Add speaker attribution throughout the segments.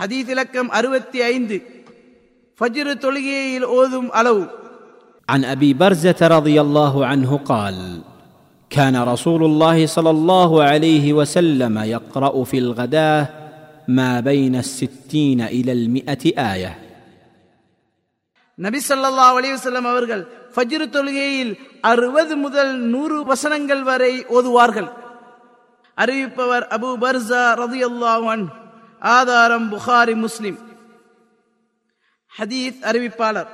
Speaker 1: ஹதீஸ் இலக்கம் அறுபத்தி ஐந்து ஃபஜ்ரு தொழுகையில் ஓதும் அளவு
Speaker 2: عن ابي برزه رضي الله عنه قال كان رسول الله صلى الله عليه وسلم يقرا في الغداه ما بين الستين الى المئه ايه
Speaker 1: நபி ஸல்லல்லாஹு அலைஹி வஸல்லம் அவர்கள் ஃபஜ்ரு தொழுகையில் அறுபது முதல் நூறு வசனங்கள் வரை ஓதுவார்கள் அறிவிப்பவர் அபு பர்சா ரதியல்லாஹு அன்ஹு ஆதாரம் புகாரி முஸ்லிம். ஹதீஸ் அறிவிப்பாளர்.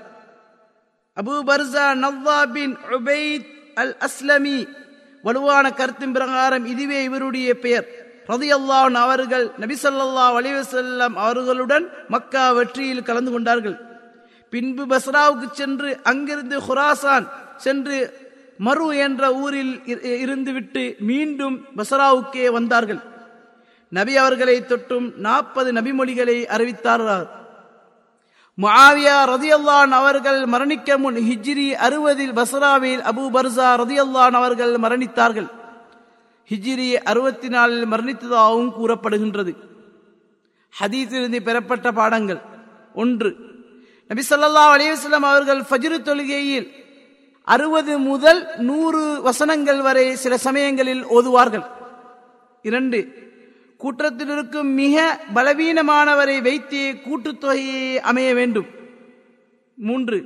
Speaker 1: அபு பர்சா நவ்வா பின் உபைத் அல் அஸ்லமி வலுவான கருத்தின் பிரகாரம் இதுவே இவருடைய பெயர். ரதியல்லாஹு அவர்கள் நபிசல்லா அலிவசல்லாம் அவர்களுடன் மக்கா வெற்றியில் கலந்து கொண்டார்கள். பின்பு பஸ்ராவுக்கு சென்று அங்கிருந்து ஹுராசான் சென்று மரு என்ற ஊரில் இருந்துவிட்டு மீண்டும் பஸ்ராவுக்கே வந்தார்கள். நபி அவர்களை தொட்டும் நாற்பது நபிமொழிகளை அறிவித்தார்கள் முஆவியா ரதியல்லான் அவர்கள் மரணிக்க முன் ஹிஜ்ரி அறுபதில் பஸ்ராவில் அபு பர்சா ரதியல்லான் அவர்கள் மரணித்தார்கள். ஹிஜ்ரி அறுபத்தி நாலில் மரணித்ததாகவும் கூறப்படுகின்றது. ஹதீஸிலிருந்து பெறப்பட்ட பாடங்கள். ஒன்று நபி ஸல்லல்லாஹு அலைஹி அவர்கள் ஃபஜ்ரு தொழுகையில் அறுபது முதல் நூறு வசனங்கள் வரை சில சமயங்களில் ஓதுவார்கள். இரண்டு கூட்டத்தில் இருக்கும் மிக பலவீனமானவரை வைத்து கூட்டுத்தொகையை அமைய வேண்டும். மூன்று.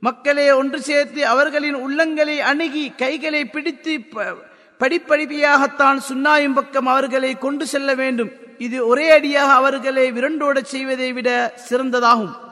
Speaker 1: மக்களை ஒன்று சேர்த்து அவர்களின் உள்ளங்களை அணுகி கைகளை பிடித்து ப- சுண்ணாயும் பக்கம் அவர்களை கொண்டு செல்ல வேண்டும். இது ஒரே அடியாக அவர்களை விரண்டோடச் செய்வதை விட சிறந்ததாகும்.